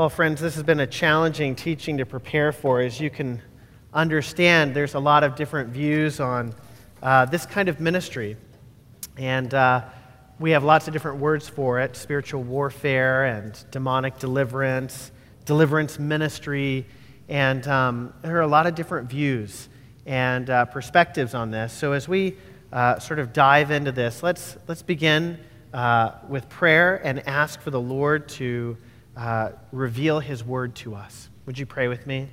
Well, friends, this has been a challenging teaching to prepare for. As you can understand, there's a lot of different views on uh, this kind of ministry. And uh, we have lots of different words for it spiritual warfare and demonic deliverance, deliverance ministry. And um, there are a lot of different views and uh, perspectives on this. So as we uh, sort of dive into this, let's, let's begin uh, with prayer and ask for the Lord to uh, reveal his word to us. Would you pray with me?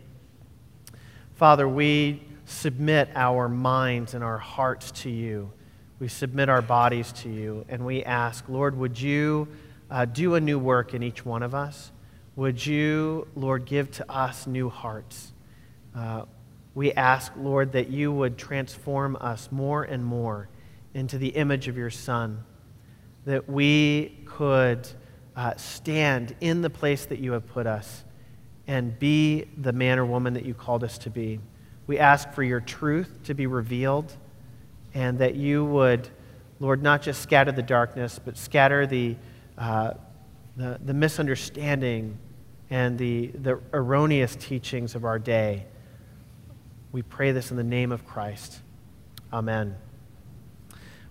Father, we submit our minds and our hearts to you. We submit our bodies to you, and we ask, Lord, would you uh, do a new work in each one of us? Would you, Lord, give to us new hearts? Uh, we ask, Lord, that you would transform us more and more into the image of your Son, that we could uh, stand in the place that you have put us and be the man or woman that you called us to be. We ask for your truth to be revealed and that you would, Lord, not just scatter the darkness, but scatter the, uh, the, the misunderstanding and the, the erroneous teachings of our day. We pray this in the name of Christ. Amen.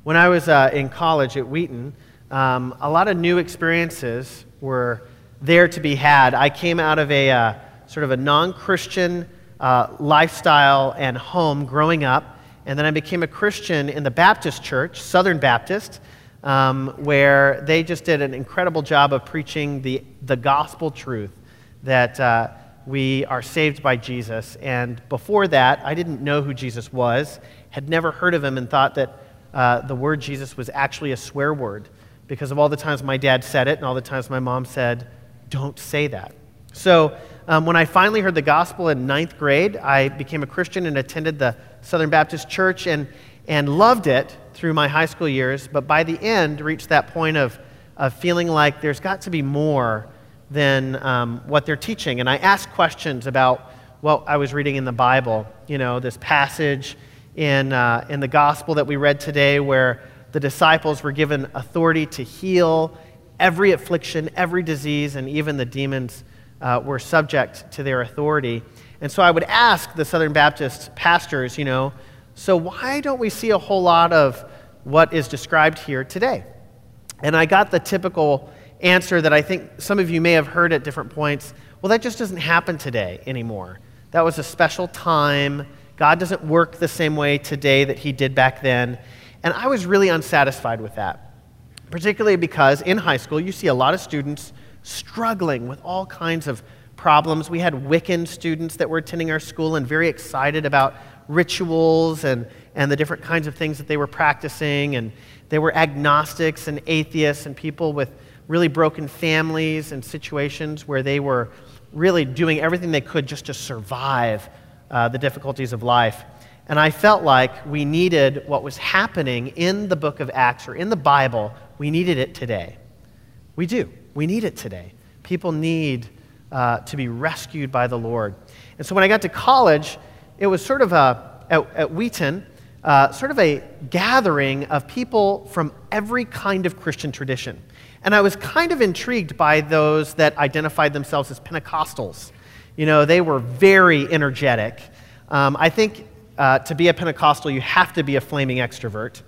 When I was uh, in college at Wheaton, um, a lot of new experiences were there to be had. I came out of a uh, sort of a non Christian uh, lifestyle and home growing up, and then I became a Christian in the Baptist church, Southern Baptist, um, where they just did an incredible job of preaching the, the gospel truth that uh, we are saved by Jesus. And before that, I didn't know who Jesus was, had never heard of him, and thought that uh, the word Jesus was actually a swear word because of all the times my dad said it and all the times my mom said, don't say that. So um, when I finally heard the gospel in ninth grade, I became a Christian and attended the Southern Baptist Church and, and loved it through my high school years. But by the end, reached that point of, of feeling like there's got to be more than um, what they're teaching. And I asked questions about what I was reading in the Bible. You know, this passage in, uh, in the gospel that we read today where the disciples were given authority to heal every affliction, every disease, and even the demons uh, were subject to their authority. And so I would ask the Southern Baptist pastors, you know, so why don't we see a whole lot of what is described here today? And I got the typical answer that I think some of you may have heard at different points well, that just doesn't happen today anymore. That was a special time. God doesn't work the same way today that He did back then. And I was really unsatisfied with that, particularly because in high school you see a lot of students struggling with all kinds of problems. We had Wiccan students that were attending our school and very excited about rituals and, and the different kinds of things that they were practicing. And they were agnostics and atheists and people with really broken families and situations where they were really doing everything they could just to survive uh, the difficulties of life. And I felt like we needed what was happening in the book of Acts or in the Bible, we needed it today. We do. We need it today. People need uh, to be rescued by the Lord. And so when I got to college, it was sort of a, at, at Wheaton, uh, sort of a gathering of people from every kind of Christian tradition. And I was kind of intrigued by those that identified themselves as Pentecostals. You know, they were very energetic. Um, I think uh, to be a Pentecostal, you have to be a flaming extrovert.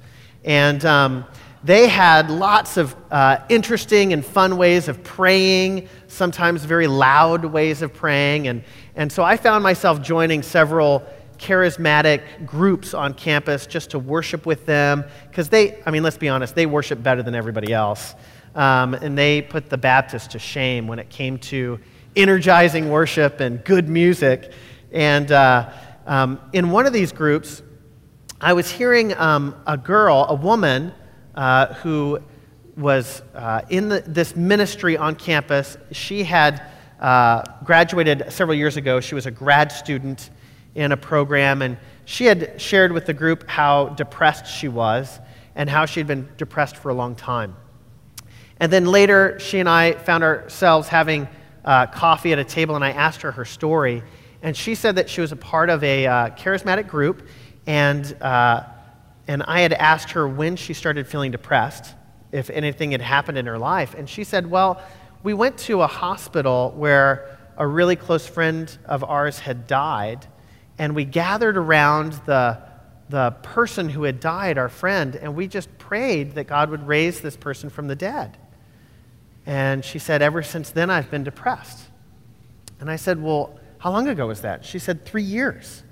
And um, they had lots of uh, interesting and fun ways of praying, sometimes very loud ways of praying. And, and so I found myself joining several charismatic groups on campus just to worship with them. Because they, I mean, let's be honest, they worship better than everybody else. Um, and they put the Baptists to shame when it came to energizing worship and good music. And uh, um, in one of these groups, I was hearing um, a girl, a woman, uh, who was uh, in the, this ministry on campus. She had uh, graduated several years ago. She was a grad student in a program, and she had shared with the group how depressed she was and how she had been depressed for a long time. And then later, she and I found ourselves having uh, coffee at a table, and I asked her her story and she said that she was a part of a uh, charismatic group, and, uh, and I had asked her when she started feeling depressed, if anything had happened in her life. And she said, Well, we went to a hospital where a really close friend of ours had died, and we gathered around the, the person who had died, our friend, and we just prayed that God would raise this person from the dead. And she said, Ever since then, I've been depressed. And I said, Well, how long ago was that? She said, Three years.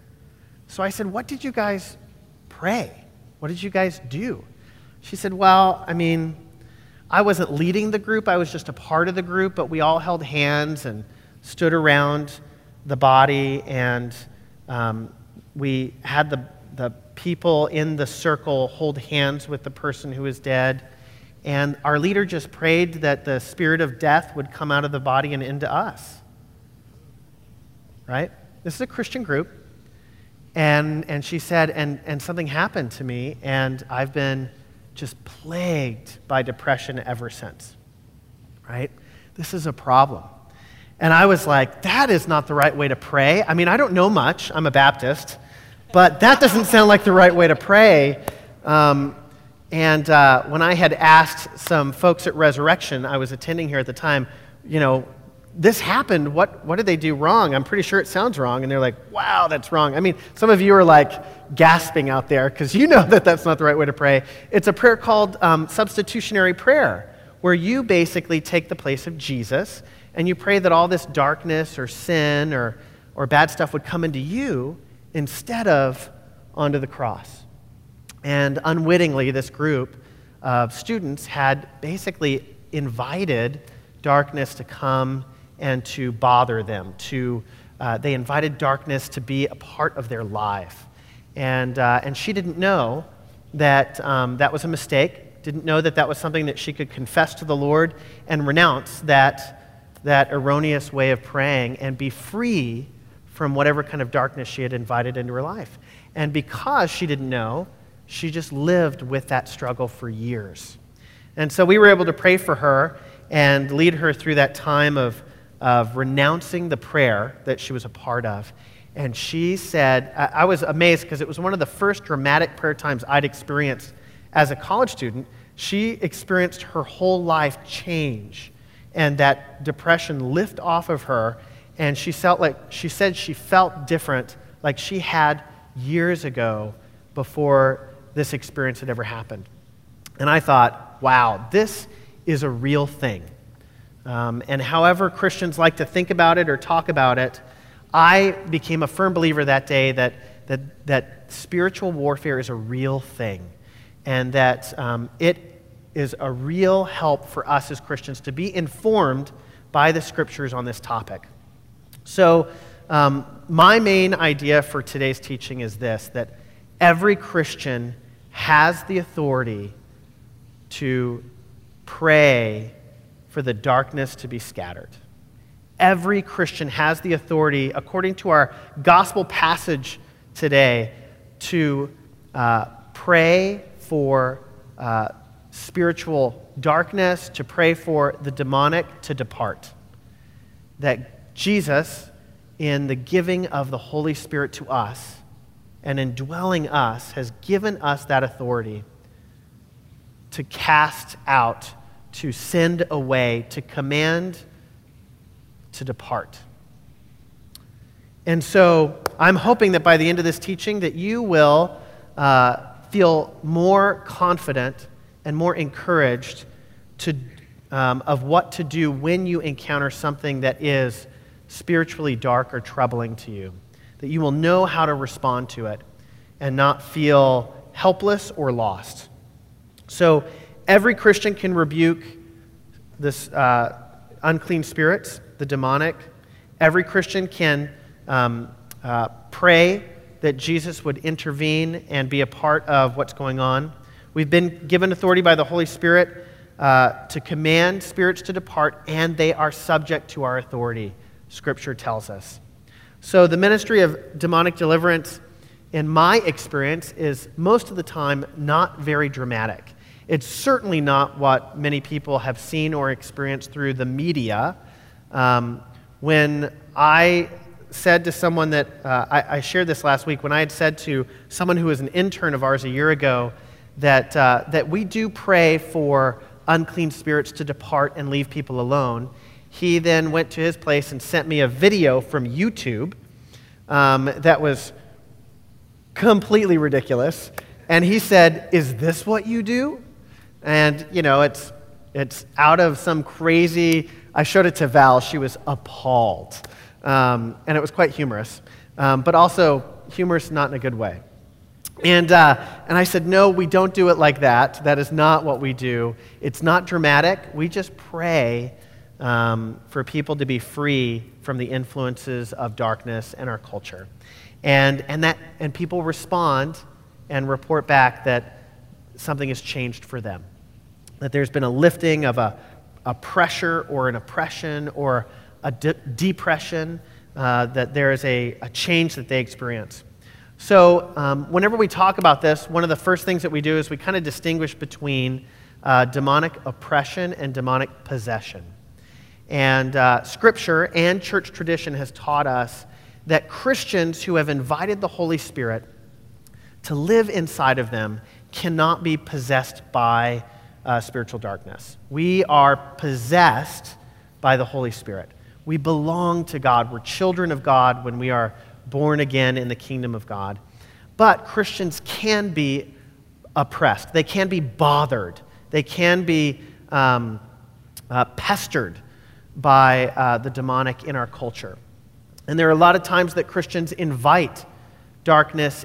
So I said, What did you guys pray? What did you guys do? She said, Well, I mean, I wasn't leading the group, I was just a part of the group, but we all held hands and stood around the body, and um, we had the, the people in the circle hold hands with the person who is dead. And our leader just prayed that the spirit of death would come out of the body and into us. Right? This is a Christian group. And, and she said, and, and something happened to me, and I've been just plagued by depression ever since. Right? This is a problem. And I was like, that is not the right way to pray. I mean, I don't know much, I'm a Baptist, but that doesn't sound like the right way to pray. Um, and uh, when I had asked some folks at Resurrection, I was attending here at the time, you know, this happened. What, what did they do wrong? I'm pretty sure it sounds wrong. And they're like, wow, that's wrong. I mean, some of you are like gasping out there because you know that that's not the right way to pray. It's a prayer called um, substitutionary prayer, where you basically take the place of Jesus and you pray that all this darkness or sin or, or bad stuff would come into you instead of onto the cross. And unwittingly, this group of students had basically invited darkness to come and to bother them. To, uh, they invited darkness to be a part of their life. And, uh, and she didn't know that um, that was a mistake, didn't know that that was something that she could confess to the Lord and renounce that, that erroneous way of praying and be free from whatever kind of darkness she had invited into her life. And because she didn't know, she just lived with that struggle for years. And so we were able to pray for her and lead her through that time of of renouncing the prayer that she was a part of. And she said, I, I was amazed because it was one of the first dramatic prayer times I'd experienced as a college student. She experienced her whole life change and that depression lift off of her. And she felt like, she said she felt different like she had years ago before this experience had ever happened. And I thought, wow, this is a real thing. Um, and however Christians like to think about it or talk about it, I became a firm believer that day that, that, that spiritual warfare is a real thing and that um, it is a real help for us as Christians to be informed by the scriptures on this topic. So, um, my main idea for today's teaching is this that every Christian has the authority to pray for the darkness to be scattered. Every Christian has the authority, according to our gospel passage today, to uh, pray for uh, spiritual darkness, to pray for the demonic to depart. That Jesus, in the giving of the Holy Spirit to us and indwelling us, has given us that authority to cast out to send away, to command to depart. And so I'm hoping that by the end of this teaching that you will uh, feel more confident and more encouraged to, um, of what to do when you encounter something that is spiritually dark or troubling to you. That you will know how to respond to it and not feel helpless or lost. So every Christian can rebuke this uh, unclean spirits, the demonic. Every Christian can um, uh, pray that Jesus would intervene and be a part of what's going on. We've been given authority by the Holy Spirit uh, to command spirits to depart, and they are subject to our authority, Scripture tells us. So, the ministry of demonic deliverance, in my experience, is most of the time not very dramatic. It's certainly not what many people have seen or experienced through the media. Um, when I said to someone that, uh, I, I, shared this last week, when I had said to someone who was an intern of ours a year ago that, uh, that we do pray for unclean spirits to depart and leave people alone. He then went to his place and sent me a video from YouTube um, that was completely ridiculous. And he said, Is this what you do? And, you know, it's, it's out of some crazy. I showed it to Val. She was appalled. Um, and it was quite humorous, um, but also humorous not in a good way. And, uh, and I said, No, we don't do it like that. That is not what we do. It's not dramatic. We just pray um, for people to be free from the influences of darkness in our culture. And, and, that, and people respond and report back that something has changed for them. That there's been a lifting of a, a pressure or an oppression or a de- depression, uh, that there is a, a change that they experience. So, um, whenever we talk about this, one of the first things that we do is we kind of distinguish between uh, demonic oppression and demonic possession. And uh, scripture and church tradition has taught us that Christians who have invited the Holy Spirit to live inside of them cannot be possessed by uh, spiritual darkness. We are possessed by the Holy Spirit. We belong to God. We're children of God when we are born again in the kingdom of God. But Christians can be oppressed, they can be bothered, they can be um, uh, pestered by uh, the demonic in our culture. And there are a lot of times that Christians invite darkness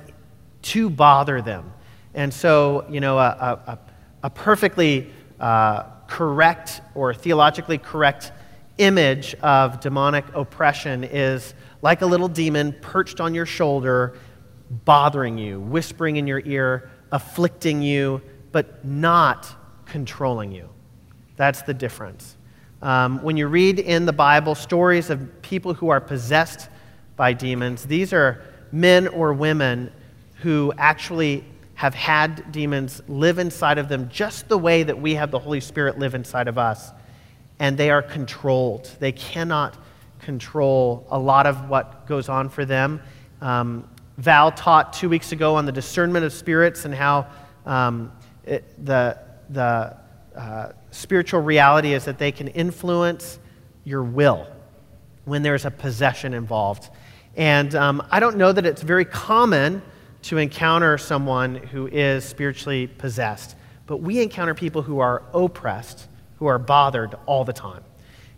to bother them. And so, you know, a, a, a perfectly uh, correct or theologically correct image of demonic oppression is like a little demon perched on your shoulder, bothering you, whispering in your ear, afflicting you, but not controlling you. That's the difference. Um, when you read in the Bible stories of people who are possessed by demons, these are men or women who actually have had demons live inside of them just the way that we have the Holy Spirit live inside of us. And they are controlled. They cannot control a lot of what goes on for them. Um, Val taught two weeks ago on the discernment of spirits and how um, it, the, the uh, spiritual reality is that they can influence your will when there's a possession involved. And um, I don't know that it's very common to encounter someone who is spiritually possessed, but we encounter people who are oppressed, who are bothered all the time.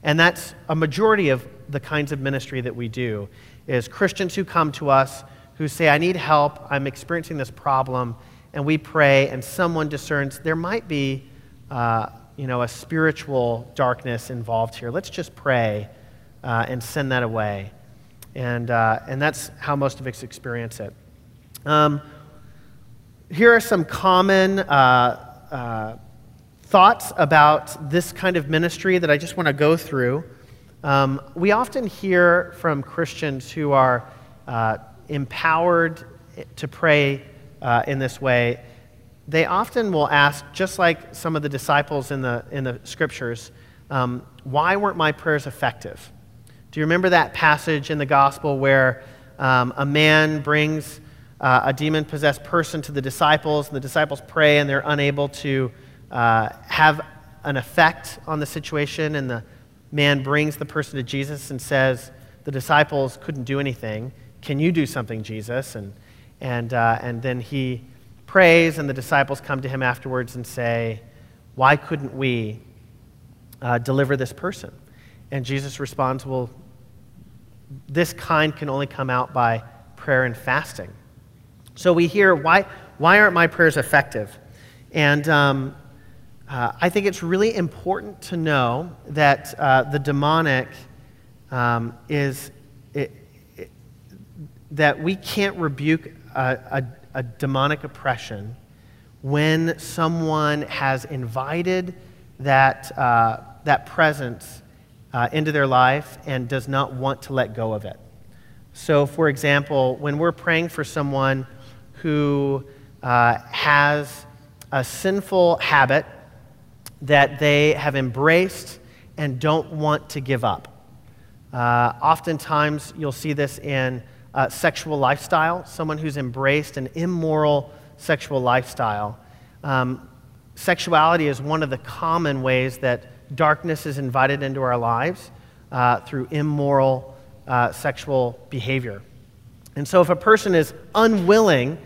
And that's a majority of the kinds of ministry that we do is Christians who come to us who say, I need help, I'm experiencing this problem, and we pray, and someone discerns there might be uh, you know, a spiritual darkness involved here. Let's just pray uh, and send that away. And, uh, and that's how most of us experience it. Um, here are some common uh, uh, thoughts about this kind of ministry that I just want to go through. Um, we often hear from Christians who are uh, empowered to pray uh, in this way. They often will ask, just like some of the disciples in the, in the scriptures, um, why weren't my prayers effective? Do you remember that passage in the gospel where um, a man brings uh, a demon possessed person to the disciples, and the disciples pray and they're unable to uh, have an effect on the situation, and the man brings the person to Jesus and says, The disciples couldn't do anything. Can you do something, Jesus? And, and, uh, and then he prays, and the disciples come to him afterwards and say, Why couldn't we uh, deliver this person? And Jesus responds, Well, this kind can only come out by prayer and fasting. So we hear, Why, why aren't my prayers effective? And um, uh, I think it's really important to know that uh, the demonic um, is it, it, that we can't rebuke a, a, a, demonic oppression when someone has invited that, uh, that presence uh, into their life and does not want to let go of it. So, for example, when we're praying for someone who uh, has a sinful habit that they have embraced and don't want to give up. Uh, oftentimes, you'll see this in uh, sexual lifestyle, someone who's embraced an immoral sexual lifestyle. Um, sexuality is one of the common ways that darkness is invited into our lives uh, through immoral uh, sexual behavior. And so, if a person is unwilling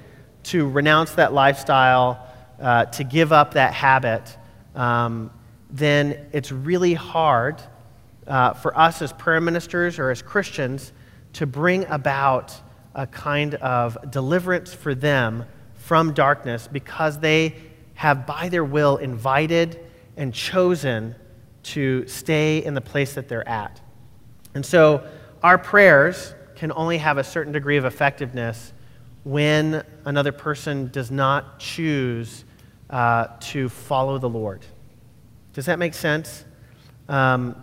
to renounce that lifestyle, uh, to give up that habit, um, then it's really hard uh, for us as prayer ministers or as Christians to bring about a kind of deliverance for them from darkness because they have, by their will, invited and chosen to stay in the place that they're at. And so our prayers can only have a certain degree of effectiveness when another person does not choose uh, to follow the Lord. Does that make sense? Um,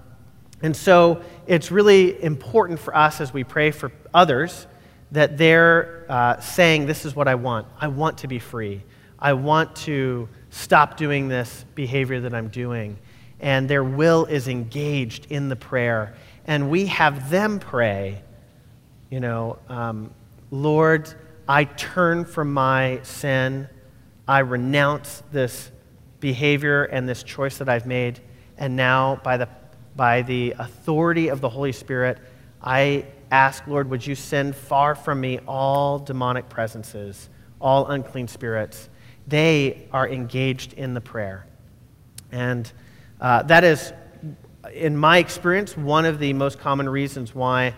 and so it's really important for us as we pray for others that they're uh, saying, This is what I want. I want to be free. I want to stop doing this behavior that I'm doing. And their will is engaged in the prayer. And we have them pray, you know, um, Lord, I turn from my sin. I renounce this behavior and this choice that I've made. And now, by the, by the authority of the Holy Spirit, I ask, Lord, would you send far from me all demonic presences, all unclean spirits? They are engaged in the prayer. And uh, that is, in my experience, one of the most common reasons why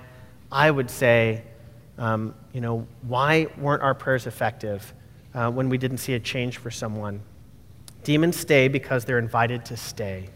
I would say, um, you know, why weren't our prayers effective uh, when we didn't see a change for someone? Demons stay because they're invited to stay.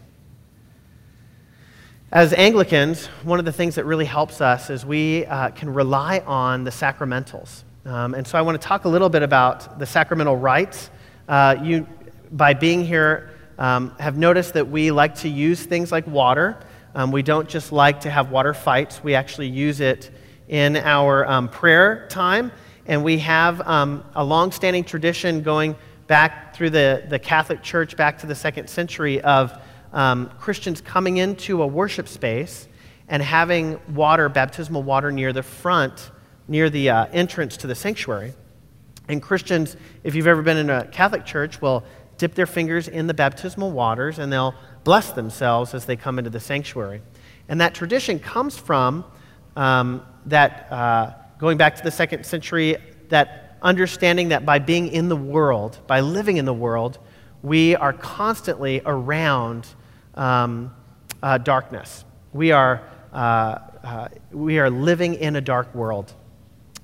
As Anglicans, one of the things that really helps us is we uh, can rely on the sacramentals. Um, and so I want to talk a little bit about the sacramental rites. Uh, you, by being here, um, have noticed that we like to use things like water. Um, we don't just like to have water fights, we actually use it in our um, prayer time. And we have um, a long standing tradition going back through the, the Catholic Church back to the second century of um, Christians coming into a worship space and having water, baptismal water, near the front, near the uh, entrance to the sanctuary. And Christians, if you've ever been in a Catholic church, will dip their fingers in the baptismal waters and they'll bless themselves as they come into the sanctuary. And that tradition comes from um, that, uh, going back to the second century, that understanding that by being in the world, by living in the world, we are constantly around um, uh, darkness. We are, uh, uh, we are living in a dark world.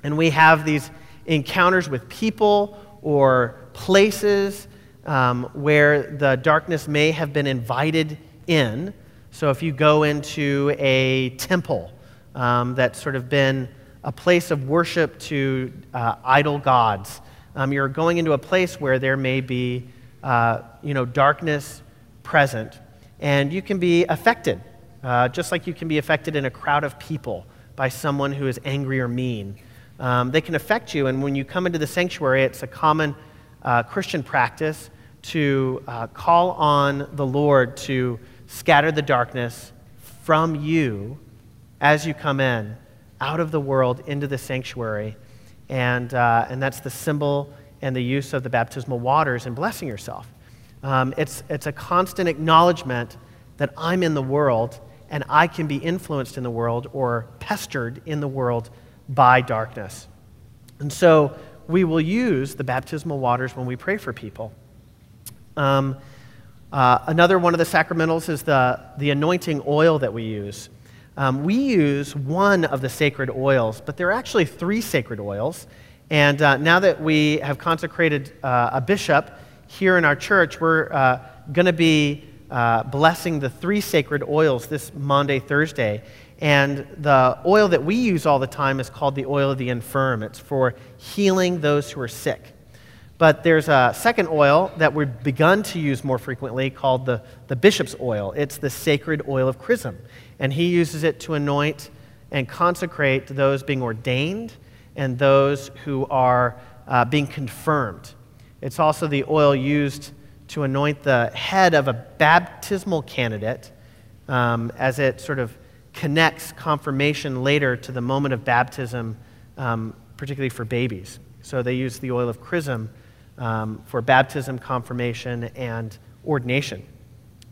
And we have these encounters with people or places um, where the darkness may have been invited in. So if you go into a temple um, that's sort of been a place of worship to uh, idol gods. Um, you're going into a place where there may be, uh, you know, darkness present, and you can be affected, uh, just like you can be affected in a crowd of people by someone who is angry or mean. Um, they can affect you, and when you come into the sanctuary, it's a common uh, Christian practice to uh, call on the Lord to scatter the darkness from you as you come in out of the world into the sanctuary. And, uh, and that's the symbol and the use of the baptismal waters and blessing yourself. Um, it's, it's a constant acknowledgement that I'm in the world and I can be influenced in the world or pestered in the world by darkness. And so we will use the baptismal waters when we pray for people. Um, uh, another one of the sacramentals is the, the anointing oil that we use. Um, we use one of the sacred oils, but there are actually three sacred oils. And uh, now that we have consecrated uh, a bishop here in our church, we're uh, going to be uh, blessing the three sacred oils this Maundy, Thursday. And the oil that we use all the time is called the oil of the infirm. It's for healing those who are sick. But there's a second oil that we've begun to use more frequently called the, the bishop's oil. It's the sacred oil of chrism and he uses it to anoint and consecrate those being ordained and those who are uh, being confirmed. It's also the oil used to anoint the head of a baptismal candidate um, as it sort of connects confirmation later to the moment of baptism, um, particularly for babies. So they use the oil of chrism um, for baptism, confirmation, and ordination.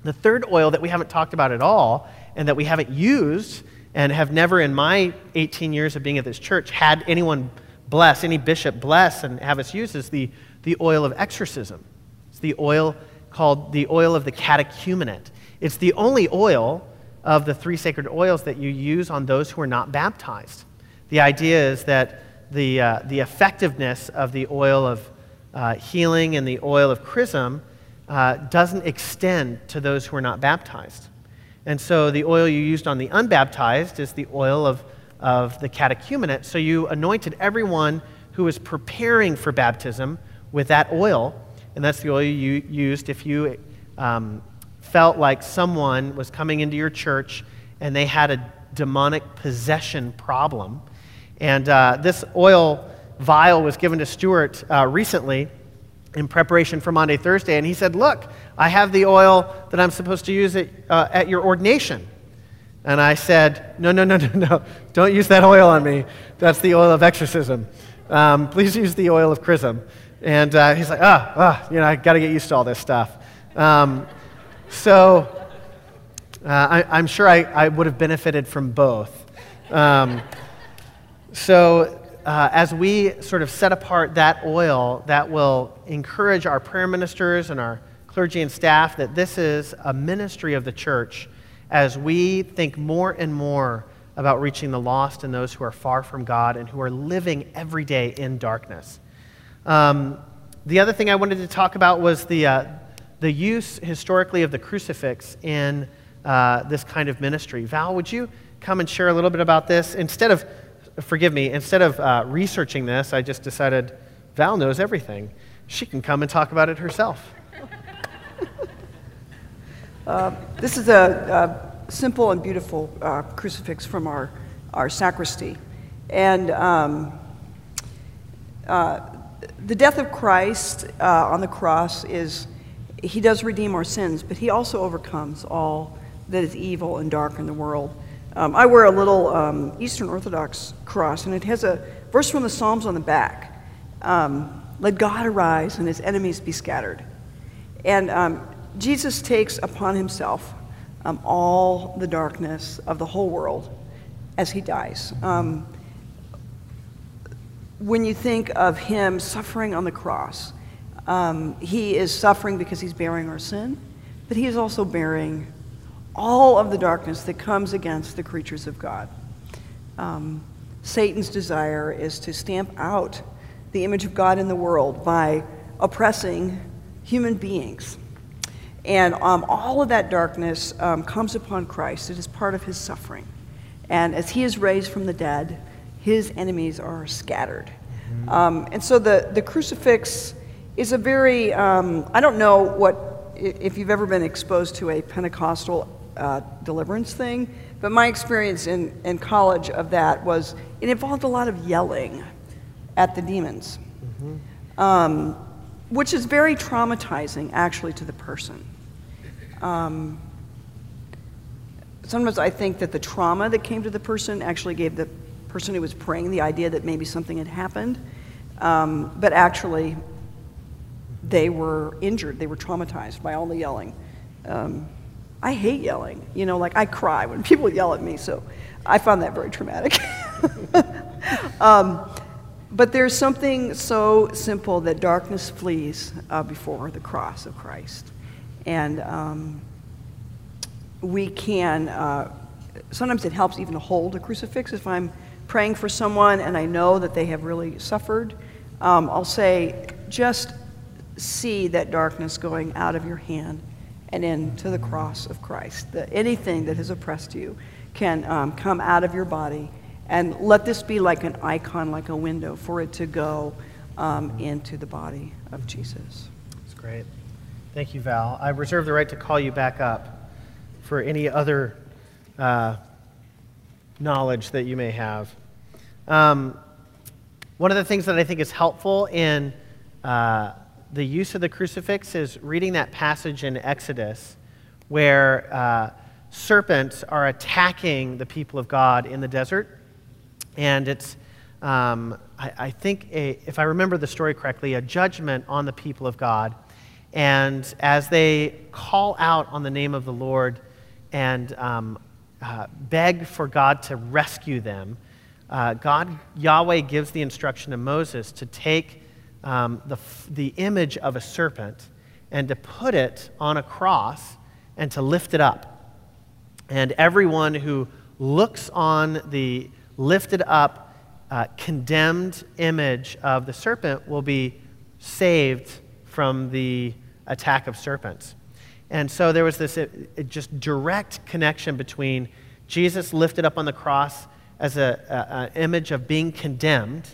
The third oil that we haven't talked about at all and that we haven't used and have never in my 18 years of being at this church had anyone bless, any bishop bless and have us use is the, the oil of exorcism. It's the oil called the oil of the catechumenate. It's the only oil of the three sacred oils that you use on those who are not baptized. The idea is that the, uh, the effectiveness of the oil of uh, healing and the oil of chrism uh, doesn't extend to those who are not baptized. And so the oil you used on the unbaptized is the oil of, of the catechumenate. So you anointed everyone who was preparing for baptism with that oil. And that's the oil you used if you um, felt like someone was coming into your church and they had a demonic possession problem. And uh, this oil vial was given to Stuart uh, recently in preparation for Maundy, Thursday, and he said, Look, I have the oil that I'm supposed to use at, uh, at your ordination. And I said, No, no, no, no, no. Don't use that oil on me. That's the oil of exorcism. Um, please use the oil of chrism. And uh, he's like, Ah, oh, oh, you know, I got to get used to all this stuff. Um, so uh, I, am sure I, I, would have benefited from both. Um, so uh, as we sort of set apart that oil, that will encourage our prayer ministers and our clergy and staff that this is a ministry of the church as we think more and more about reaching the lost and those who are far from God and who are living every day in darkness. Um, the other thing I wanted to talk about was the, uh, the use historically of the crucifix in uh, this kind of ministry. Val, would you come and share a little bit about this? Instead of forgive me, instead of uh, researching this, I just decided Val knows everything. She can come and talk about it herself. uh, this is a, a, simple and beautiful uh, crucifix from our, our sacristy. And um, uh, the death of Christ uh, on the cross is, he does redeem our sins, but he also overcomes all that is evil and dark in the world. Um, I wear a little um, Eastern Orthodox cross, and it has a verse from the Psalms on the back um, Let God arise and his enemies be scattered. And um, Jesus takes upon himself um, all the darkness of the whole world as he dies. Um, when you think of him suffering on the cross, he is suffering because he's bearing our sin, but he is also bearing all of the darkness that comes against the creatures of God. Um, Satan's desire is to stamp out the image of God in the world by oppressing human beings. And um, all of that darkness um, comes upon Christ. It is part of his suffering. And as he is raised from the dead, his enemies are scattered. Mm-hmm. Um, and so the, the crucifix is a very, um, I don't know what, if you've ever been exposed to a Pentecostal uh, deliverance thing. But my experience in, in college of that was it involved a lot of yelling at the demons, mm-hmm. um, which is very traumatizing actually to the person. Um, sometimes I think that the trauma that came to the person actually gave the person who was praying the idea that maybe something had happened, um, but actually they were injured, they were traumatized by all the yelling. Um, I hate yelling. You know, like I cry when people yell at me, so I found that very traumatic. um, but there's something so simple that darkness flees uh, before the cross of Christ. And um, we can, uh, sometimes it helps even to hold a crucifix. If I'm praying for someone and I know that they have really suffered, um, I'll say, just see that darkness going out of your hand and into the cross of Christ. Anything that has oppressed you can um, come out of your body. And let this be like an icon, like a window, for it to go um, into the body of Jesus. That's great. Thank you, Val. I reserve the right to call you back up for any other uh, knowledge that you may have. Um, one of the things that I think is helpful in uh, the use of the crucifix is reading that passage in Exodus where uh, serpents are attacking the people of God in the desert. And it's, um, I, I, think, a, if I remember the story correctly, a judgment on the people of God. And as they call out on the name of the Lord and um, uh, beg for God to rescue them, uh, God, Yahweh gives the instruction to Moses to take um, the, the image of a serpent and to put it on a cross and to lift it up. And everyone who looks on the lifted up, uh, condemned image of the serpent will be saved from the attack of serpents. And so there was this it, it just direct connection between Jesus lifted up on the cross as an image of being condemned,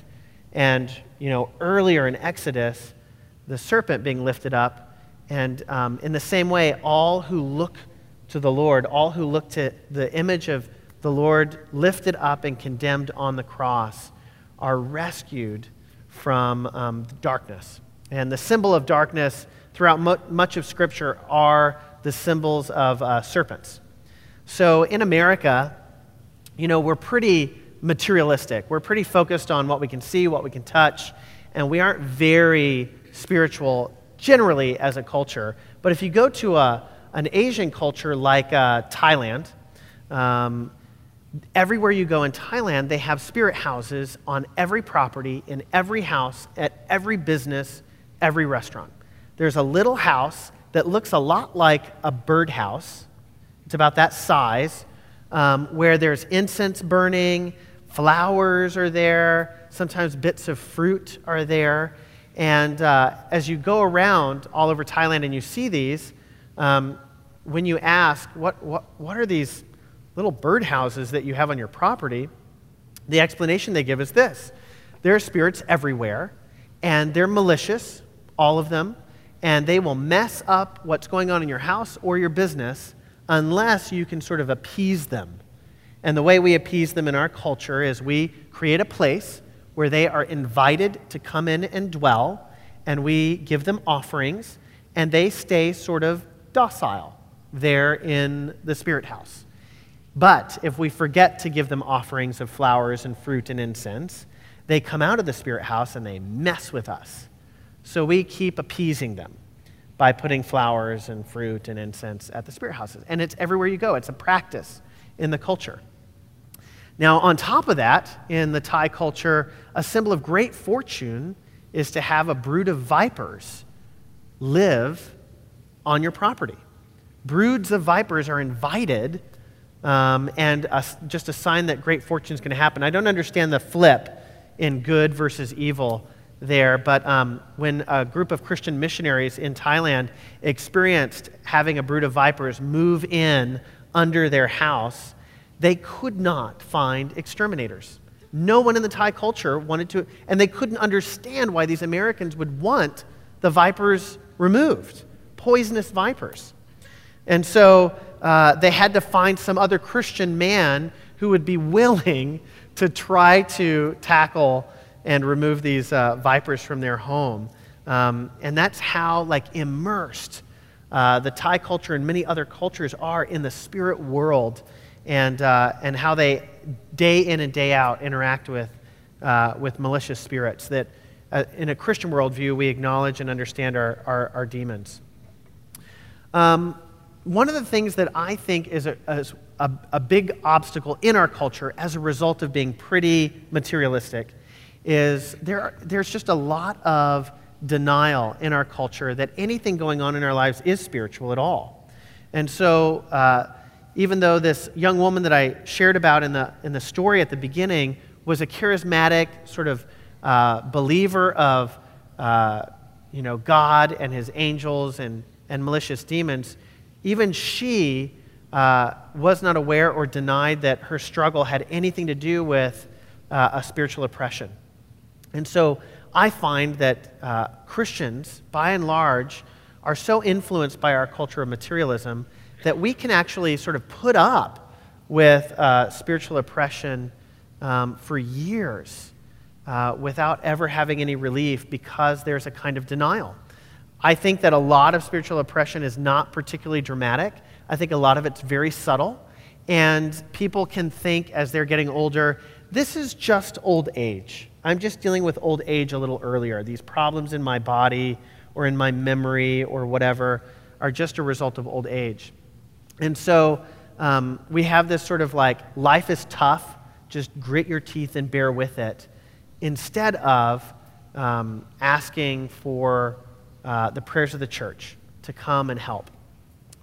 and you know earlier in Exodus, the serpent being lifted up, and um, in the same way, all who look to the Lord, all who look to the image of the Lord lifted up and condemned on the cross, are rescued from um, darkness. And the symbol of darkness throughout mu- much of Scripture are the symbols of uh, serpents. So in America, you know, we're pretty materialistic. We're pretty focused on what we can see, what we can touch, and we aren't very spiritual generally as a culture. But if you go to a, an Asian culture like uh, Thailand, um, everywhere you go in Thailand, they have spirit houses on every property, in every house, at every business, every restaurant. There's a little house that looks a lot like a birdhouse. It's about that size, um, where there's incense burning, flowers are there, sometimes bits of fruit are there. And uh, as you go around all over Thailand and you see these, um, when you ask, what, what, what are these little birdhouses that you have on your property? The explanation they give is this there are spirits everywhere, and they're malicious, all of them, and they will mess up what's going on in your house or your business unless you can sort of appease them. And the way we appease them in our culture is we create a place where they are invited to come in and dwell, and we give them offerings, and they stay sort of docile there in the spirit house. But if we forget to give them offerings of flowers and fruit and incense, they come out of the spirit house and they mess with us. So we keep appeasing them by putting flowers and fruit and incense at the spirit houses. And it's everywhere you go, it's a practice in the culture. Now, on top of that, in the Thai culture, a symbol of great fortune is to have a brood of vipers live on your property. Broods of vipers are invited um, and a, just a sign that great fortune is going to happen. I don't understand the flip in good versus evil there, but um, when a group of Christian missionaries in Thailand experienced having a brood of vipers move in under their house, they could not find exterminators. No one in the Thai culture wanted to, and they couldn't understand why these Americans would want the vipers removed, poisonous vipers. And so uh, they had to find some other Christian man who would be willing to try to tackle and remove these uh, vipers from their home. Um, and that's how, like, immersed uh, the Thai culture and many other cultures are in the spirit world and, uh, and how they, day in and day out, interact with, uh, with malicious spirits that, uh, in a Christian worldview, we acknowledge and understand are, are, are demons. Um, one of the things that I think is a, a, a, big obstacle in our culture as a result of being pretty materialistic is there there's just a lot of denial in our culture that anything going on in our lives is spiritual at all. And so, uh, even though this young woman that I shared about in the, in the story at the beginning was a charismatic sort of uh, believer of uh, you know, God and his angels and, and malicious demons, even she uh, was not aware or denied that her struggle had anything to do with uh, a spiritual oppression. And so I find that uh, Christians, by and large, are so influenced by our culture of materialism that we can actually sort of put up with uh, spiritual oppression um, for years uh, without ever having any relief because there's a kind of denial. I think that a lot of spiritual oppression is not particularly dramatic. I think a lot of it's very subtle. and people can think as they're getting older, this is just old age. I'm just dealing with old age a little earlier. These problems in my body or in my memory or whatever are just a result of old age. And so um, we have this sort of like life is tough, just grit your teeth and bear with it, instead of um, asking for uh, the prayers of the church to come and help.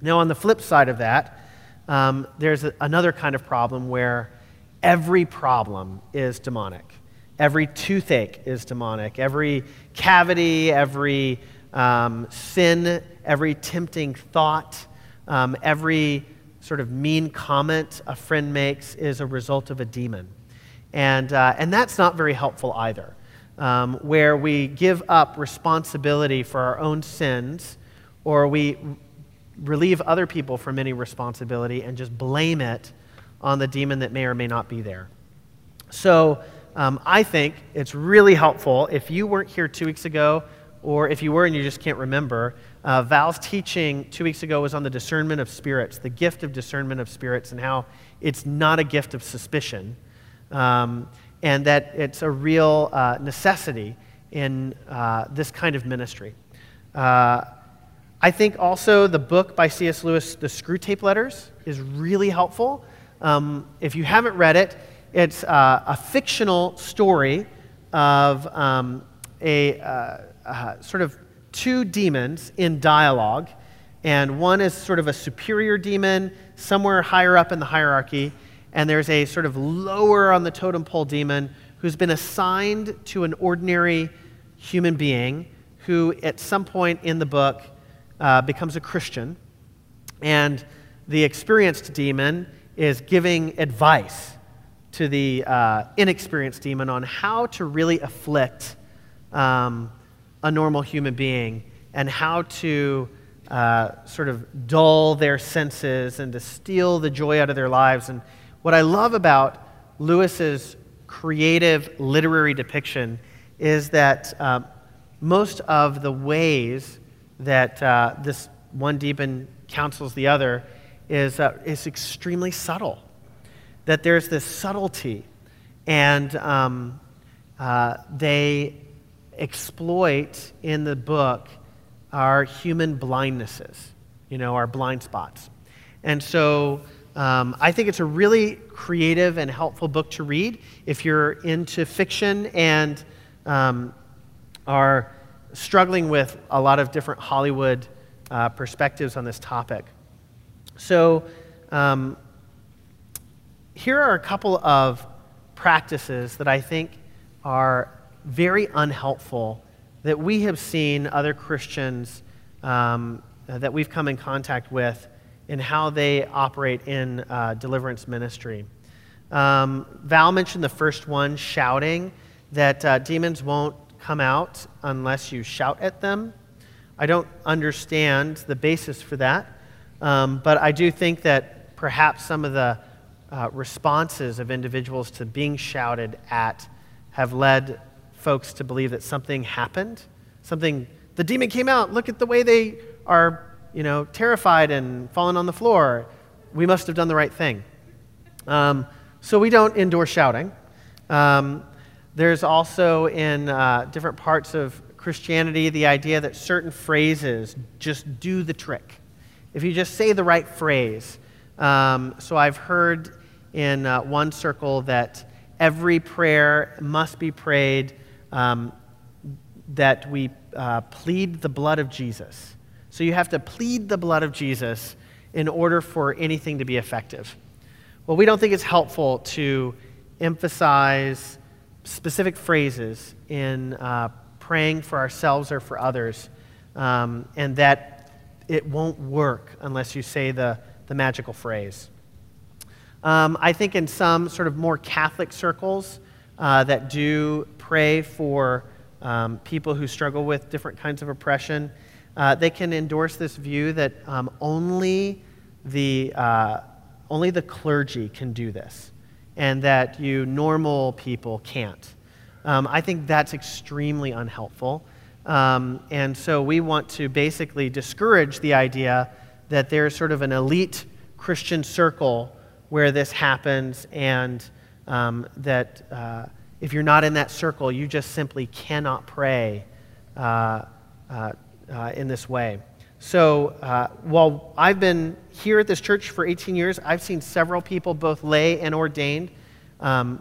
Now, on the flip side of that, um, there's a, another kind of problem where every problem is demonic. Every toothache is demonic. Every cavity, every um, sin, every tempting thought, um, every sort of mean comment a friend makes is a result of a demon. And, uh, and that's not very helpful either, um, where we give up responsibility for our own sins or we relieve other people from any responsibility and just blame it on the demon that may or may not be there. So um, I think it's really helpful if you weren't here two weeks ago or if you were and you just can't remember, uh, Val's teaching two weeks ago was on the discernment of spirits, the gift of discernment of spirits, and how it's not a gift of suspicion, um, and that it's a real uh, necessity in uh, this kind of ministry. Uh, I think also the book by C.S. Lewis, The Screwtape Letters, is really helpful. Um, if you haven't read it, it's uh, a fictional story of um, a uh, uh, sort of two demons in dialogue, and one is sort of a superior demon somewhere higher up in the hierarchy, and there's a sort of lower on the totem pole demon who's been assigned to an ordinary human being who, at some point in the book, uh, becomes a Christian. And the experienced demon is giving advice to the uh, inexperienced demon on how to really afflict um, a normal human being and how to uh, sort of dull their senses and to steal the joy out of their lives. And what I love about Lewis's creative literary depiction is that uh, most of the ways that uh, this one demon counsels the other is, uh, is extremely subtle. That there's this subtlety, and um, uh, they exploit in the book our human blindnesses, you know, our blind spots. And so um, I think it's a really creative and helpful book to read if you're into fiction and um, are struggling with a lot of different Hollywood uh, perspectives on this topic. So, um, here are a couple of practices that I think are very unhelpful that we have seen other Christians um, that we've come in contact with in how they operate in uh, deliverance ministry. Um, Val mentioned the first one, shouting, that uh, demons won't come out unless you shout at them. I don't understand the basis for that, um, but I do think that perhaps some of the uh, responses of individuals to being shouted at have led folks to believe that something happened, something, the demon came out, look at the way they are, you know, terrified and fallen on the floor. We must have done the right thing. Um, so we don't endorse shouting. Um, there's also in uh, different parts of Christianity the idea that certain phrases just do the trick. If you just say the right phrase. Um, so I've heard in uh, one circle that every prayer must be prayed um, that we uh, plead the blood of Jesus. So you have to plead the blood of Jesus in order for anything to be effective. Well, we don't think it's helpful to emphasize specific phrases in uh, praying for ourselves or for others, um, and that it won't work unless you say the, the magical phrase. Um, I think in some sort of more Catholic circles uh, that do pray for um, people who struggle with different kinds of oppression, uh, they can endorse this view that um, only, the, uh, only the clergy can do this and that you normal people can't. Um, I think that's extremely unhelpful. Um, and so we want to basically discourage the idea that there's sort of an elite Christian circle where this happens, and um, that uh, if you're not in that circle, you just simply cannot pray uh, uh, uh in this way. So uh, while I've been here at this church for 18 years, I've seen several people, both lay and ordained, um,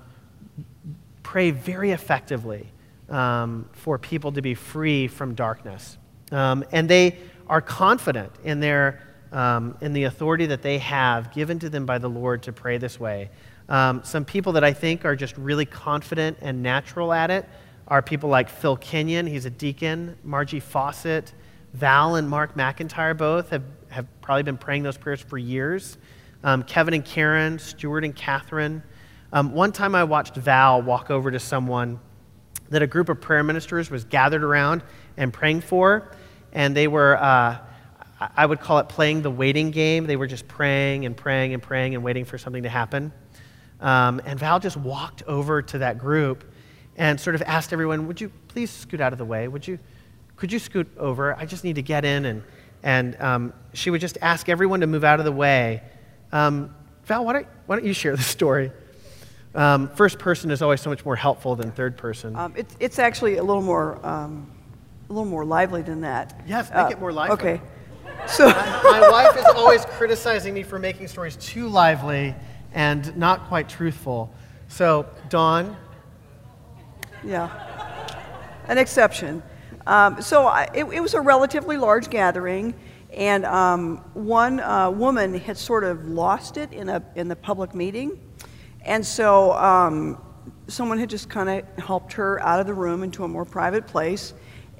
pray very effectively um, for people to be free from darkness. Um, and they are confident in, their, um, in the authority that they have given to them by the Lord to pray this way. Um, some people that I think are just really confident and natural at it are people like Phil Kenyon, he's a deacon, Margie Fawcett. Val and Mark McIntyre both have, have probably been praying those prayers for years. Um, Kevin and Karen, Stuart and Catherine. Um, one time I watched Val walk over to someone that a group of prayer ministers was gathered around and praying for, and they were, uh, I would call it playing the waiting game. They were just praying and praying and praying and waiting for something to happen. Um, and Val just walked over to that group and sort of asked everyone, Would you please scoot out of the way? Would you? could you scoot over? I just need to get in. And, and um, she would just ask everyone to move out of the way. Um, Val, why don't, why don't you share the story? Um, first person is always so much more helpful than third person. Um, it's, it's actually a little more um, a little more lively than that. Yes, make uh, it more lively. Okay. So my, my wife is always criticizing me for making stories too lively and not quite truthful. So, Dawn. Yeah. An exception. Um, so I, it, it, was a relatively large gathering, and um, one uh, woman had sort of lost it in, a, in the public meeting. And so um, someone had just kind of helped her out of the room into a more private place.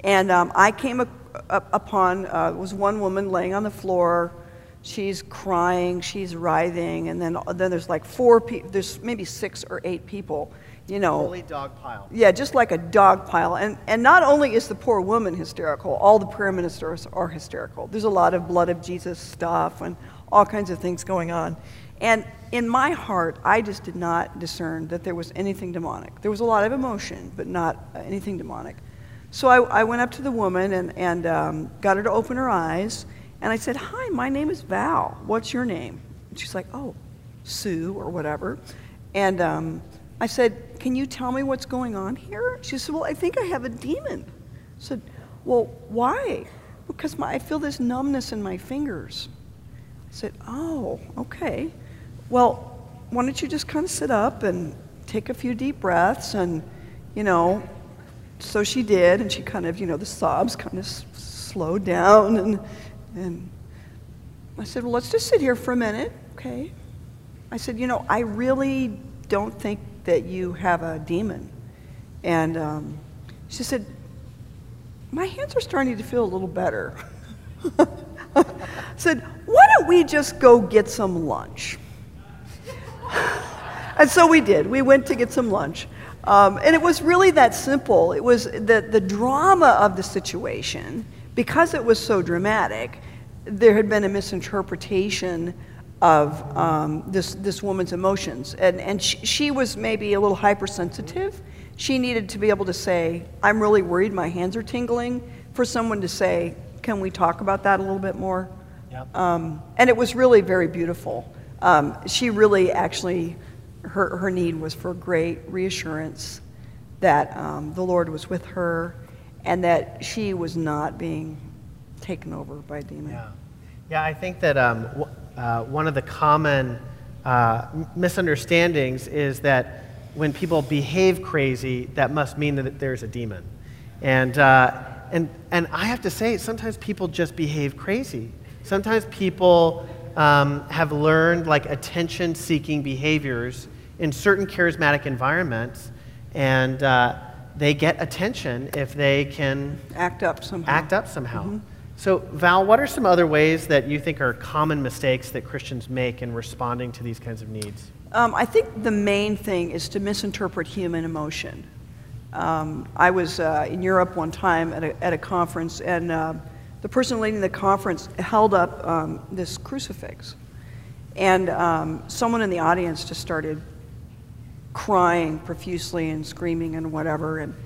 And um, I came a, a, upon, uh, was one woman laying on the floor. She's crying, she's writhing, and then, then there's like four people, there's maybe six or eight people you know. Holy dog pile. Yeah, just like a dog pile. And, and not only is the poor woman hysterical, all the prayer ministers are hysterical. There's a lot of blood of Jesus stuff and all kinds of things going on. And in my heart, I just did not discern that there was anything demonic. There was a lot of emotion, but not anything demonic. So I, I went up to the woman and, and um, got her to open her eyes. And I said, Hi, my name is Val. What's your name? And she's like, Oh, Sue or whatever. And um, I said, Can you tell me what's going on here? She said, Well, I think I have a demon. I said, Well, why? Because my, I feel this numbness in my fingers. I said, Oh, okay. Well, why don't you just kind of sit up and take a few deep breaths and, you know, so she did, and she kind of, you know, the sobs kind of s- slowed down, and, and I said, well, let's just sit here for a minute, okay? I said, you know, I really don't think that you have a demon. And um, she said, My hands are starting to feel a little better. I said, Why don't we just go get some lunch? and so we did. We went to get some lunch. Um, and it was really that simple. It was the, the drama of the situation, because it was so dramatic, there had been a misinterpretation of um, this, this woman's emotions. And, and she, she was maybe a little hypersensitive. She needed to be able to say, I'm really worried, my hands are tingling, for someone to say, Can we talk about that a little bit more? Yep. Um, and it was really very beautiful. Um, she really actually, her, her need was for great reassurance that um, the Lord was with her and that she was not being taken over by a demon. Yeah, yeah I think that um, uh, one of the common uh, misunderstandings is that when people behave crazy, that must mean that there's a demon. And, uh, and, and I have to say, sometimes people just behave crazy. Sometimes people um, have learned like attention seeking behaviors in certain charismatic environments, and uh, they get attention if they can act up somehow. Act up somehow. Mm-hmm. So, Val, what are some other ways that you think are common mistakes that Christians make in responding to these kinds of needs? Um, I think the main thing is to misinterpret human emotion. Um, I was uh, in Europe one time at a, at a conference, and uh, the person leading the conference held up um, this crucifix. And um, someone in the audience just started crying profusely and screaming and whatever. And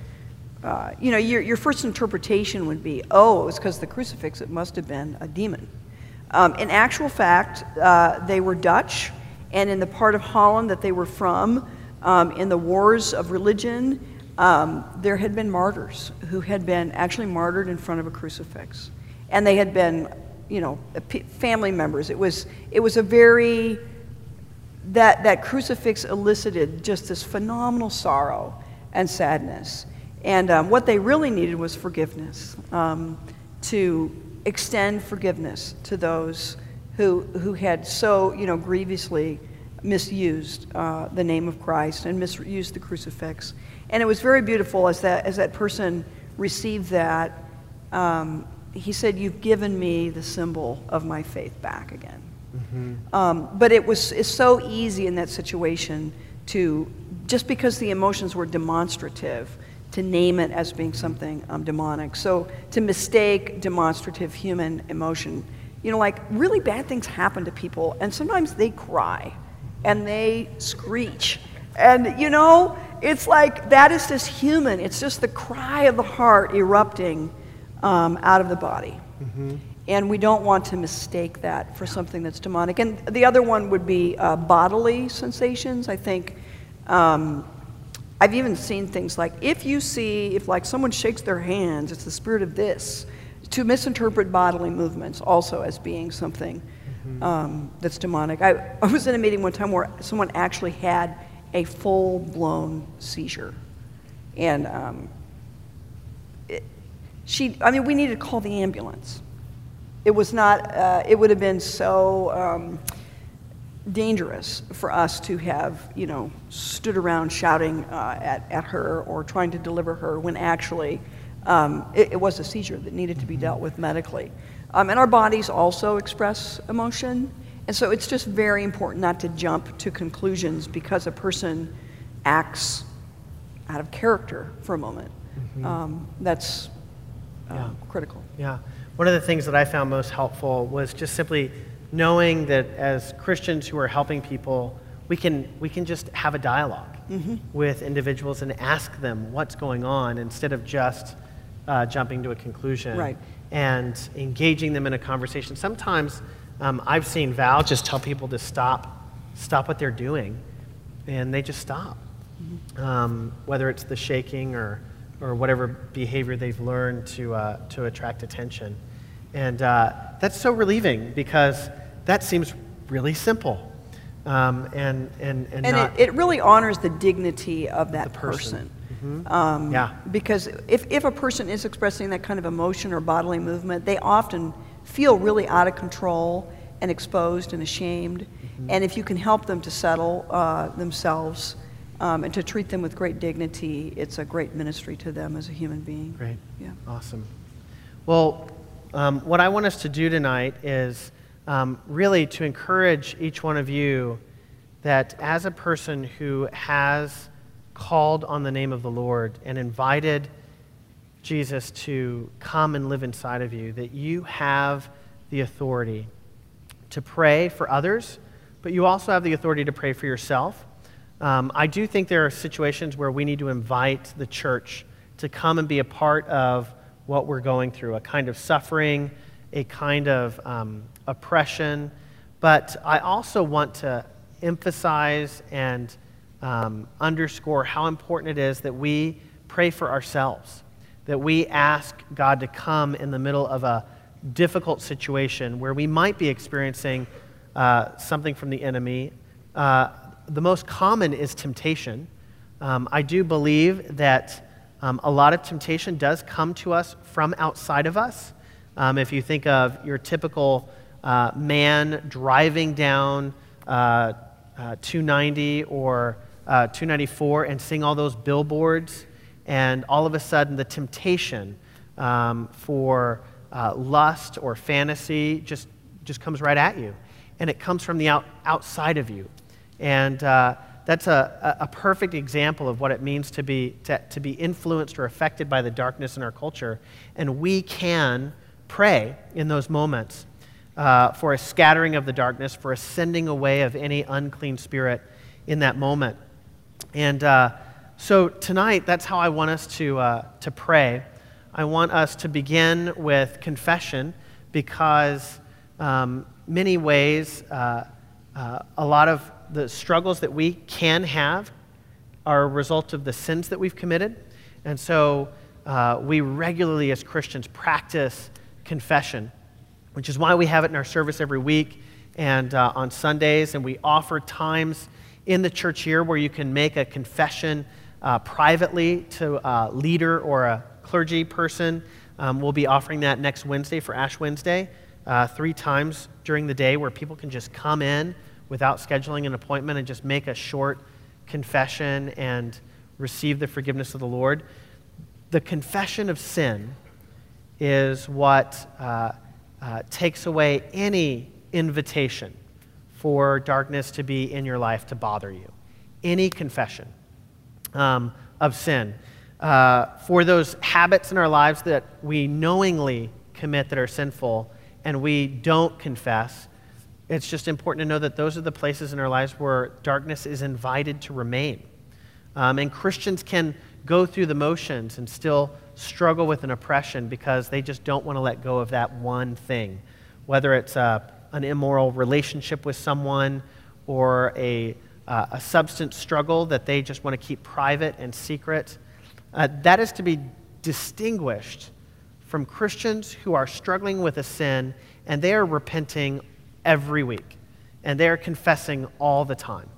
uh, you know, your, your first interpretation would be, oh, it was because the crucifix, it must have been a demon. Um, in actual fact, uh, they were Dutch, And in the part of Holland that they were from, um, in the wars of religion, um, there had been martyrs who had been actually martyred in front of a crucifix. And they had been, you know, family members. It was, it was a very, that, that crucifix elicited just this phenomenal sorrow and sadness. And um, what they really needed was forgiveness, um, to extend forgiveness to those who, who had so, you know, grievously misused uh, the name of Christ and misused the crucifix. And it was very beautiful as that, as that person received that. Um, he said, You've given me the symbol of my faith back again. Mm-hmm. Um, but it was it's so easy in that situation to, just because the emotions were demonstrative, to name it as being something um, demonic. So to mistake demonstrative human emotion, you know, like really bad things happen to people, and sometimes they cry and they screech. And, you know, it's like that is just human. It's just the cry of the heart erupting um, out of the body. Mm-hmm. And we don't want to mistake that for something that's demonic. And the other one would be uh, bodily sensations. I think um, I've even seen things like if you see, if like someone shakes their hands, it's the spirit of this. To misinterpret bodily movements also as being something mm-hmm. um, that's demonic. I, I was in a meeting one time where someone actually had a full blown seizure. And um, it, she, I mean, we needed to call the ambulance. It was not, uh, it would have been so um, dangerous for us to have, you know, stood around shouting uh, at, at her or trying to deliver her when actually um, it, it, was a seizure that needed to be dealt with medically. Um, and our bodies also express emotion. And so it's just very important not to jump to conclusions because a person acts out of character for a moment. Mm-hmm. Um, that's uh, yeah. critical. Yeah. One of the things that I found most helpful was just simply knowing that as Christians who are helping people, we can, we can just have a dialogue mm-hmm. with individuals and ask them what's going on instead of just uh, jumping to a conclusion right. and engaging them in a conversation. Sometimes um, I've seen Val just tell people to stop, stop what they're doing, and they just stop. Mm-hmm. Um, whether it's the shaking or, or whatever behavior they've learned to, uh, to attract attention. And uh, that's so relieving because that seems really simple. Um, and and, and, and not, it, it really honors the dignity of that person. person. Mm-hmm. Um, yeah. Because if, if a person is expressing that kind of emotion or bodily movement, they often feel really out of control and exposed and ashamed. Mm-hmm. And if you can help them to settle uh, themselves um, and to treat them with great dignity, it's a great ministry to them as a human being. Great. Yeah. Awesome. Well, um, what I want us to do tonight is um, really to encourage each one of you that as a person who has called on the name of the Lord and invited Jesus to come and live inside of you, that you have the authority to pray for others, but you also have the authority to pray for yourself. Um, I do think there are situations where we need to invite the church to come and be a part of what we're going through, a kind of suffering, a kind of um, oppression. But I also want to emphasize and um, underscore how important it is that we pray for ourselves, that we ask God to come in the middle of a difficult situation where we might be experiencing uh, something from the enemy. Uh, the most common is temptation. Um, I do believe that um, a lot of temptation does come to us from outside of us. Um, if you think of your typical uh, man driving down uh, uh, 290 or uh, 294 and seeing all those billboards, and all of a sudden the temptation um, for uh, lust or fantasy just, just comes right at you. And it comes from the out, outside of you. And that's a, a perfect example of what it means to be, to, to be influenced or affected by the darkness in our culture. And we can pray in those moments uh, for a scattering of the darkness, for a sending away of any unclean spirit in that moment. And uh, so tonight, that's how I want us to, uh, to pray. I want us to begin with confession because um, many ways, uh, uh, a lot of the struggles that we can have are a result of the sins that we've committed. And so uh, we regularly, as Christians, practice confession, which is why we have it in our service every week and uh, on Sundays. And we offer times in the church here where you can make a confession uh, privately to a leader or a clergy person. Um, we'll be offering that next Wednesday for Ash Wednesday, uh, three times during the day where people can just come in without scheduling an appointment and just make a short confession and receive the forgiveness of the Lord. The confession of sin is what uh, uh, takes away any invitation for darkness to be in your life to bother you. Any confession um, of sin. Uh, for those habits in our lives that we knowingly commit that are sinful and we don't confess, it's just important to know that those are the places in our lives where darkness is invited to remain. Um, and Christians can go through the motions and still struggle with an oppression because they just don't want to let go of that one thing, whether it's uh, an immoral relationship with someone or a, uh, a substance struggle that they just want to keep private and secret. Uh, that is to be distinguished from Christians who are struggling with a sin and they are repenting every week and they are confessing all the time.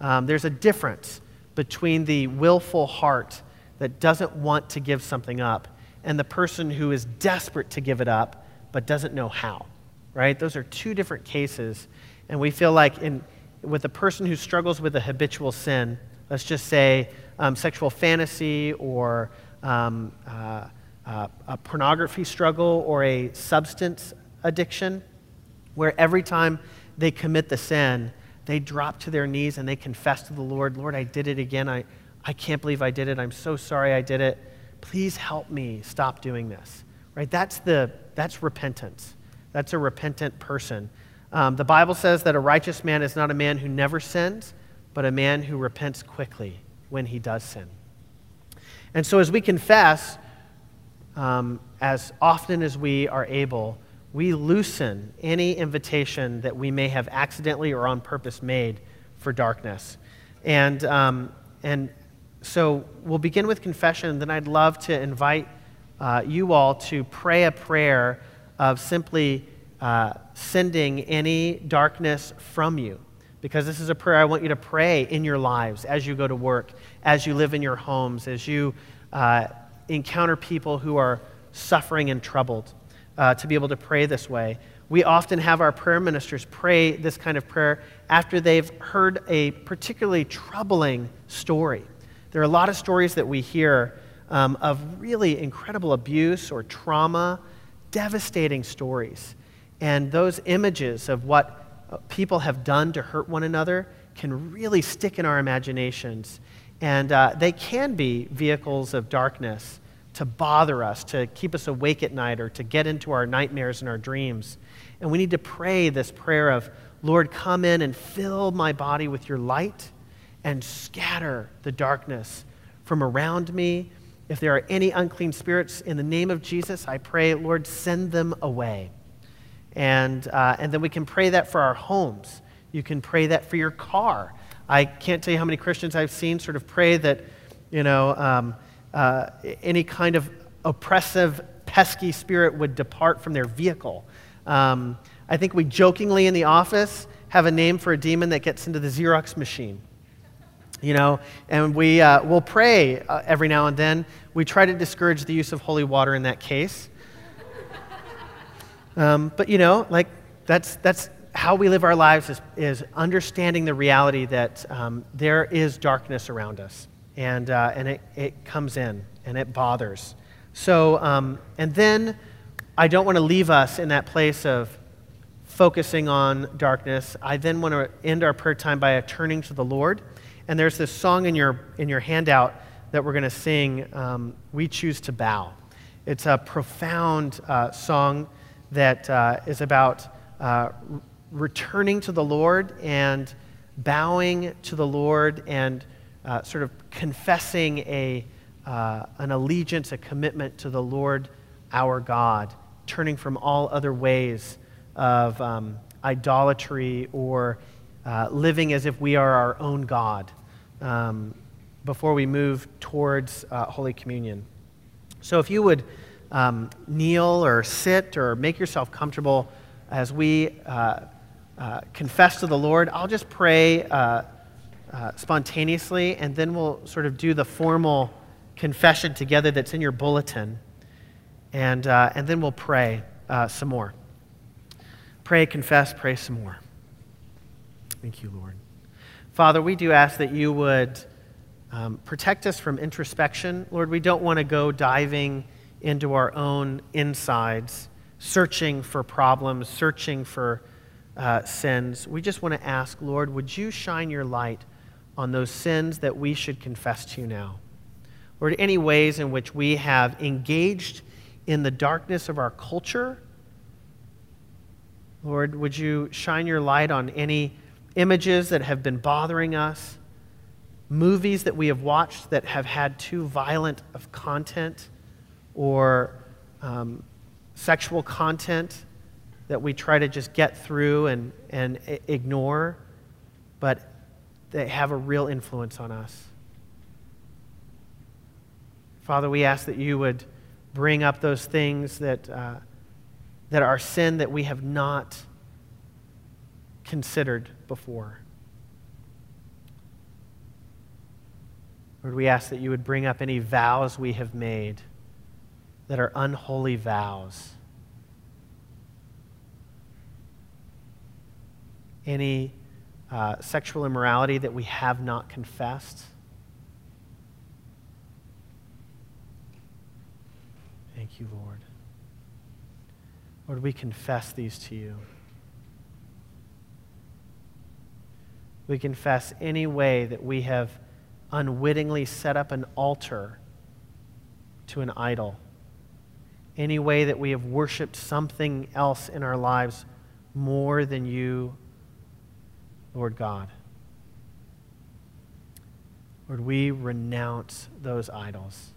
Um, there's a difference between the willful heart that doesn't want to give something up and the person who is desperate to give it up but doesn't know how right? Those are two different cases. And we feel like in, with a person who struggles with a habitual sin, let's just say um, sexual fantasy or um, uh, uh, a pornography struggle or a substance addiction, where every time they commit the sin, they drop to their knees and they confess to the Lord, Lord, I did it again. I, I can't believe I did it. I'm so sorry I did it. Please help me stop doing this. Right? That's, the, that's repentance. That's a repentant person. Um, the Bible says that a righteous man is not a man who never sins, but a man who repents quickly when he does sin. And so, as we confess, um, as often as we are able, we loosen any invitation that we may have accidentally or on purpose made for darkness. And, um, and so we'll begin with confession, then I'd love to invite uh, you all to pray a prayer of simply uh, sending any darkness from you. Because this is a prayer I want you to pray in your lives as you go to work, as you live in your homes, as you uh, encounter people who are suffering and troubled, uh, to be able to pray this way. We often have our prayer ministers pray this kind of prayer after they've heard a particularly troubling story. There are a lot of stories that we hear um, of really incredible abuse or trauma devastating stories. And those images of what uh, people have done to hurt one another can really stick in our imaginations. And uh, they can be vehicles of darkness to bother us, to keep us awake at night, or to get into our nightmares and our dreams. And we need to pray this prayer of, Lord, come in and fill my body with your light and scatter the darkness from around me if there are any unclean spirits, in the name of Jesus, I pray, Lord, send them away. And, uh, and then we can pray that for our homes. You can pray that for your car. I can't tell you how many Christians I've seen sort of pray that, you know, um, uh, any kind of oppressive, pesky spirit would depart from their vehicle. Um, I think we jokingly in the office have a name for a demon that gets into the Xerox machine you know, and we uh, will pray uh, every now and then. We try to discourage the use of holy water in that case. Um, but, you know, like, that's, that's how we live our lives is, is understanding the reality that um, there is darkness around us, and, uh, and it, it comes in and it bothers. So, um, and then I don't want to leave us in that place of focusing on darkness. I then want to end our prayer time by turning to the Lord and there's this song in your, in your handout that we're going to sing, um, We Choose to Bow. It's a profound uh, song that uh, is about uh, returning to the Lord and bowing to the Lord and uh, sort of confessing a, uh, an allegiance, a commitment to the Lord our God, turning from all other ways of um, idolatry or uh, living as if we are our own God um, before we move towards uh, Holy Communion. So if you would um, kneel or sit or make yourself comfortable as we uh, uh, confess to the Lord, I'll just pray uh, uh, spontaneously and then we'll sort of do the formal confession together that's in your bulletin. And, uh, and then we'll pray some more. Pray, confess, pray some more. Thank you, Lord. Father, we do ask that you would um, protect us from introspection. Lord, we don't want to go diving into our own insides, searching for problems, searching for uh, sins. We just want to ask, Lord, would you shine your light on those sins that we should confess to you now? Lord, any ways in which we have engaged in the darkness of our culture, Lord, would you shine your light on any images that have been bothering us? movies that we have watched that have had too violent of content or um, sexual content that we try to just get through and, and ignore, but they have a real influence on us. Father, we ask that you would bring up those things that, uh, that are sin that we have not considered before. Lord, we ask that you would bring up any vows we have made that are unholy vows. Any uh, sexual immorality that we have not confessed. Thank you, Lord. Lord, we confess these to you. We confess any way that we have unwittingly set up an altar to an idol. Any way that we have worshiped something else in our lives more than you, Lord God. Lord, we renounce those idols.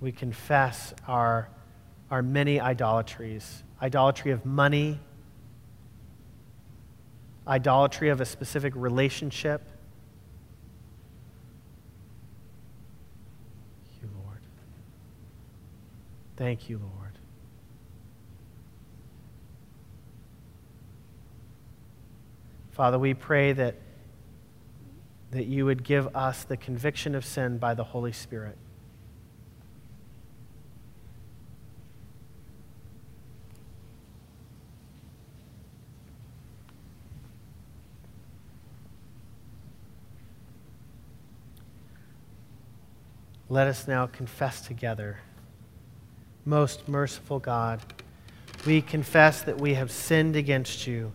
We confess our, our many idolatries idolatry of money, idolatry of a specific relationship. Thank you, Lord. Thank you, Lord. Father, we pray that, that you would give us the conviction of sin by the Holy Spirit. Let us now confess together. Most merciful God, we confess that we have sinned against you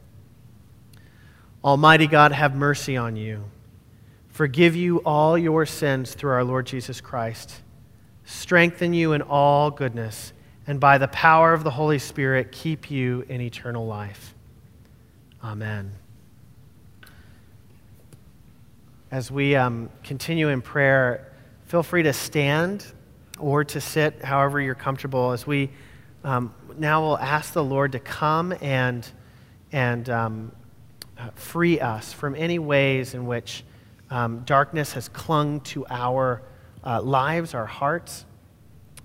Almighty God, have mercy on you. Forgive you all your sins through our Lord Jesus Christ. Strengthen you in all goodness, and by the power of the Holy Spirit, keep you in eternal life. Amen as we um, continue in prayer, feel free to stand or to sit however you're comfortable as we um, now will ask the Lord to come and, and um, free us from any ways in which um, darkness has clung to our uh, lives, our hearts.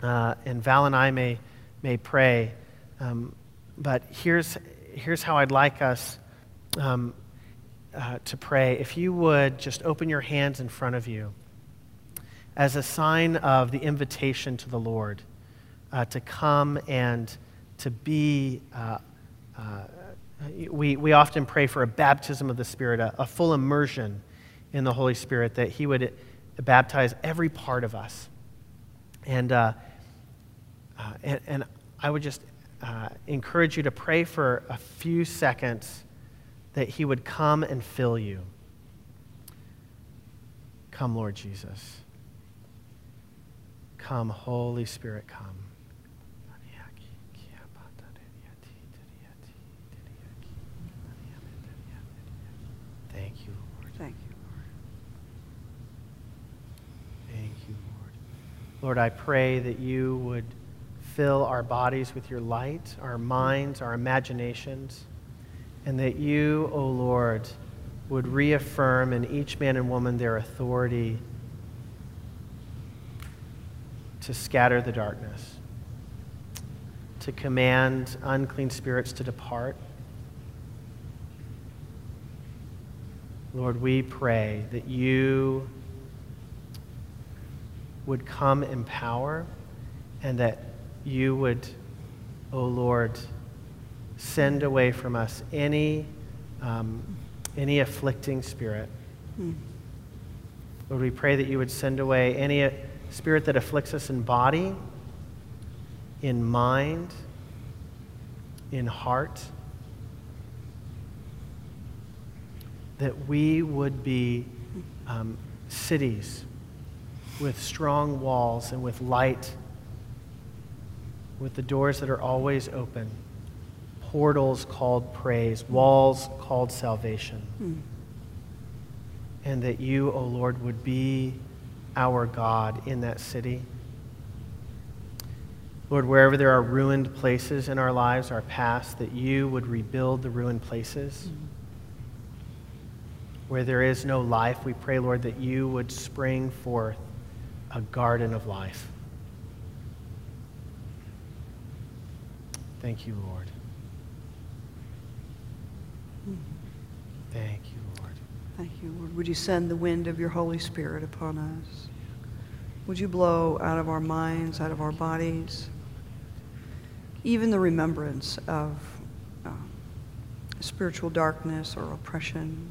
Uh, and Val and I may, may pray. Um, but here's, here's how I'd like us um, uh, to pray, if you would just open your hands in front of you as a sign of the invitation to the Lord uh, to come and to be. We, we often pray for a baptism of the Spirit, a, a, full immersion in the Holy Spirit, that He would baptize every part of us. And, uh, uh, and, and I would just uh, encourage you to pray for a few seconds that He would come and fill you. Come, Lord Jesus. Come, Holy Spirit, come. Thank you, Lord. Thank you, Lord. Thank you, Lord. Lord, I pray that you would fill our bodies with your light, our minds, our imaginations, and that you, O Lord, would reaffirm in each man and woman their authority to scatter the darkness, to command unclean spirits to depart. Lord, we pray that you would come in power and that you would, O oh Lord, send away from us any, um, any afflicting spirit. Hmm. Lord, we pray that you would send away any spirit that afflicts us in body, in mind, in heart. That we would be um, cities with strong walls and with light, with the doors that are always open, portals called praise, walls called salvation. Hmm. And that you, O oh Lord, would be our God in that city. Lord, wherever there are ruined places in our lives, our past, that you would rebuild the ruined places. Mm-hmm. Where there is no life, we pray, Lord, that you would spring forth a garden of life. Thank you, Lord. Thank you. Lord. Thank you, Lord. Would you send the wind of your Holy Spirit upon us? Would you blow out of our minds, out of our bodies, even the remembrance of uh, spiritual darkness or oppression?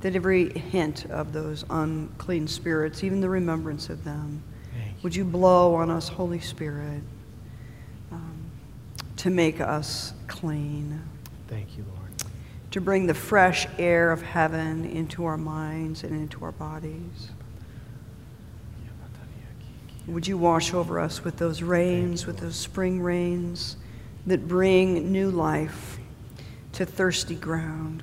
That every hint of those unclean spirits, even the remembrance of them, would you blow on us, Holy Spirit, um, to make us clean? Thank you, Lord to bring the fresh air of heaven into our minds and into our bodies. Would you wash over us with those rains, with those spring rains that bring new life to thirsty ground?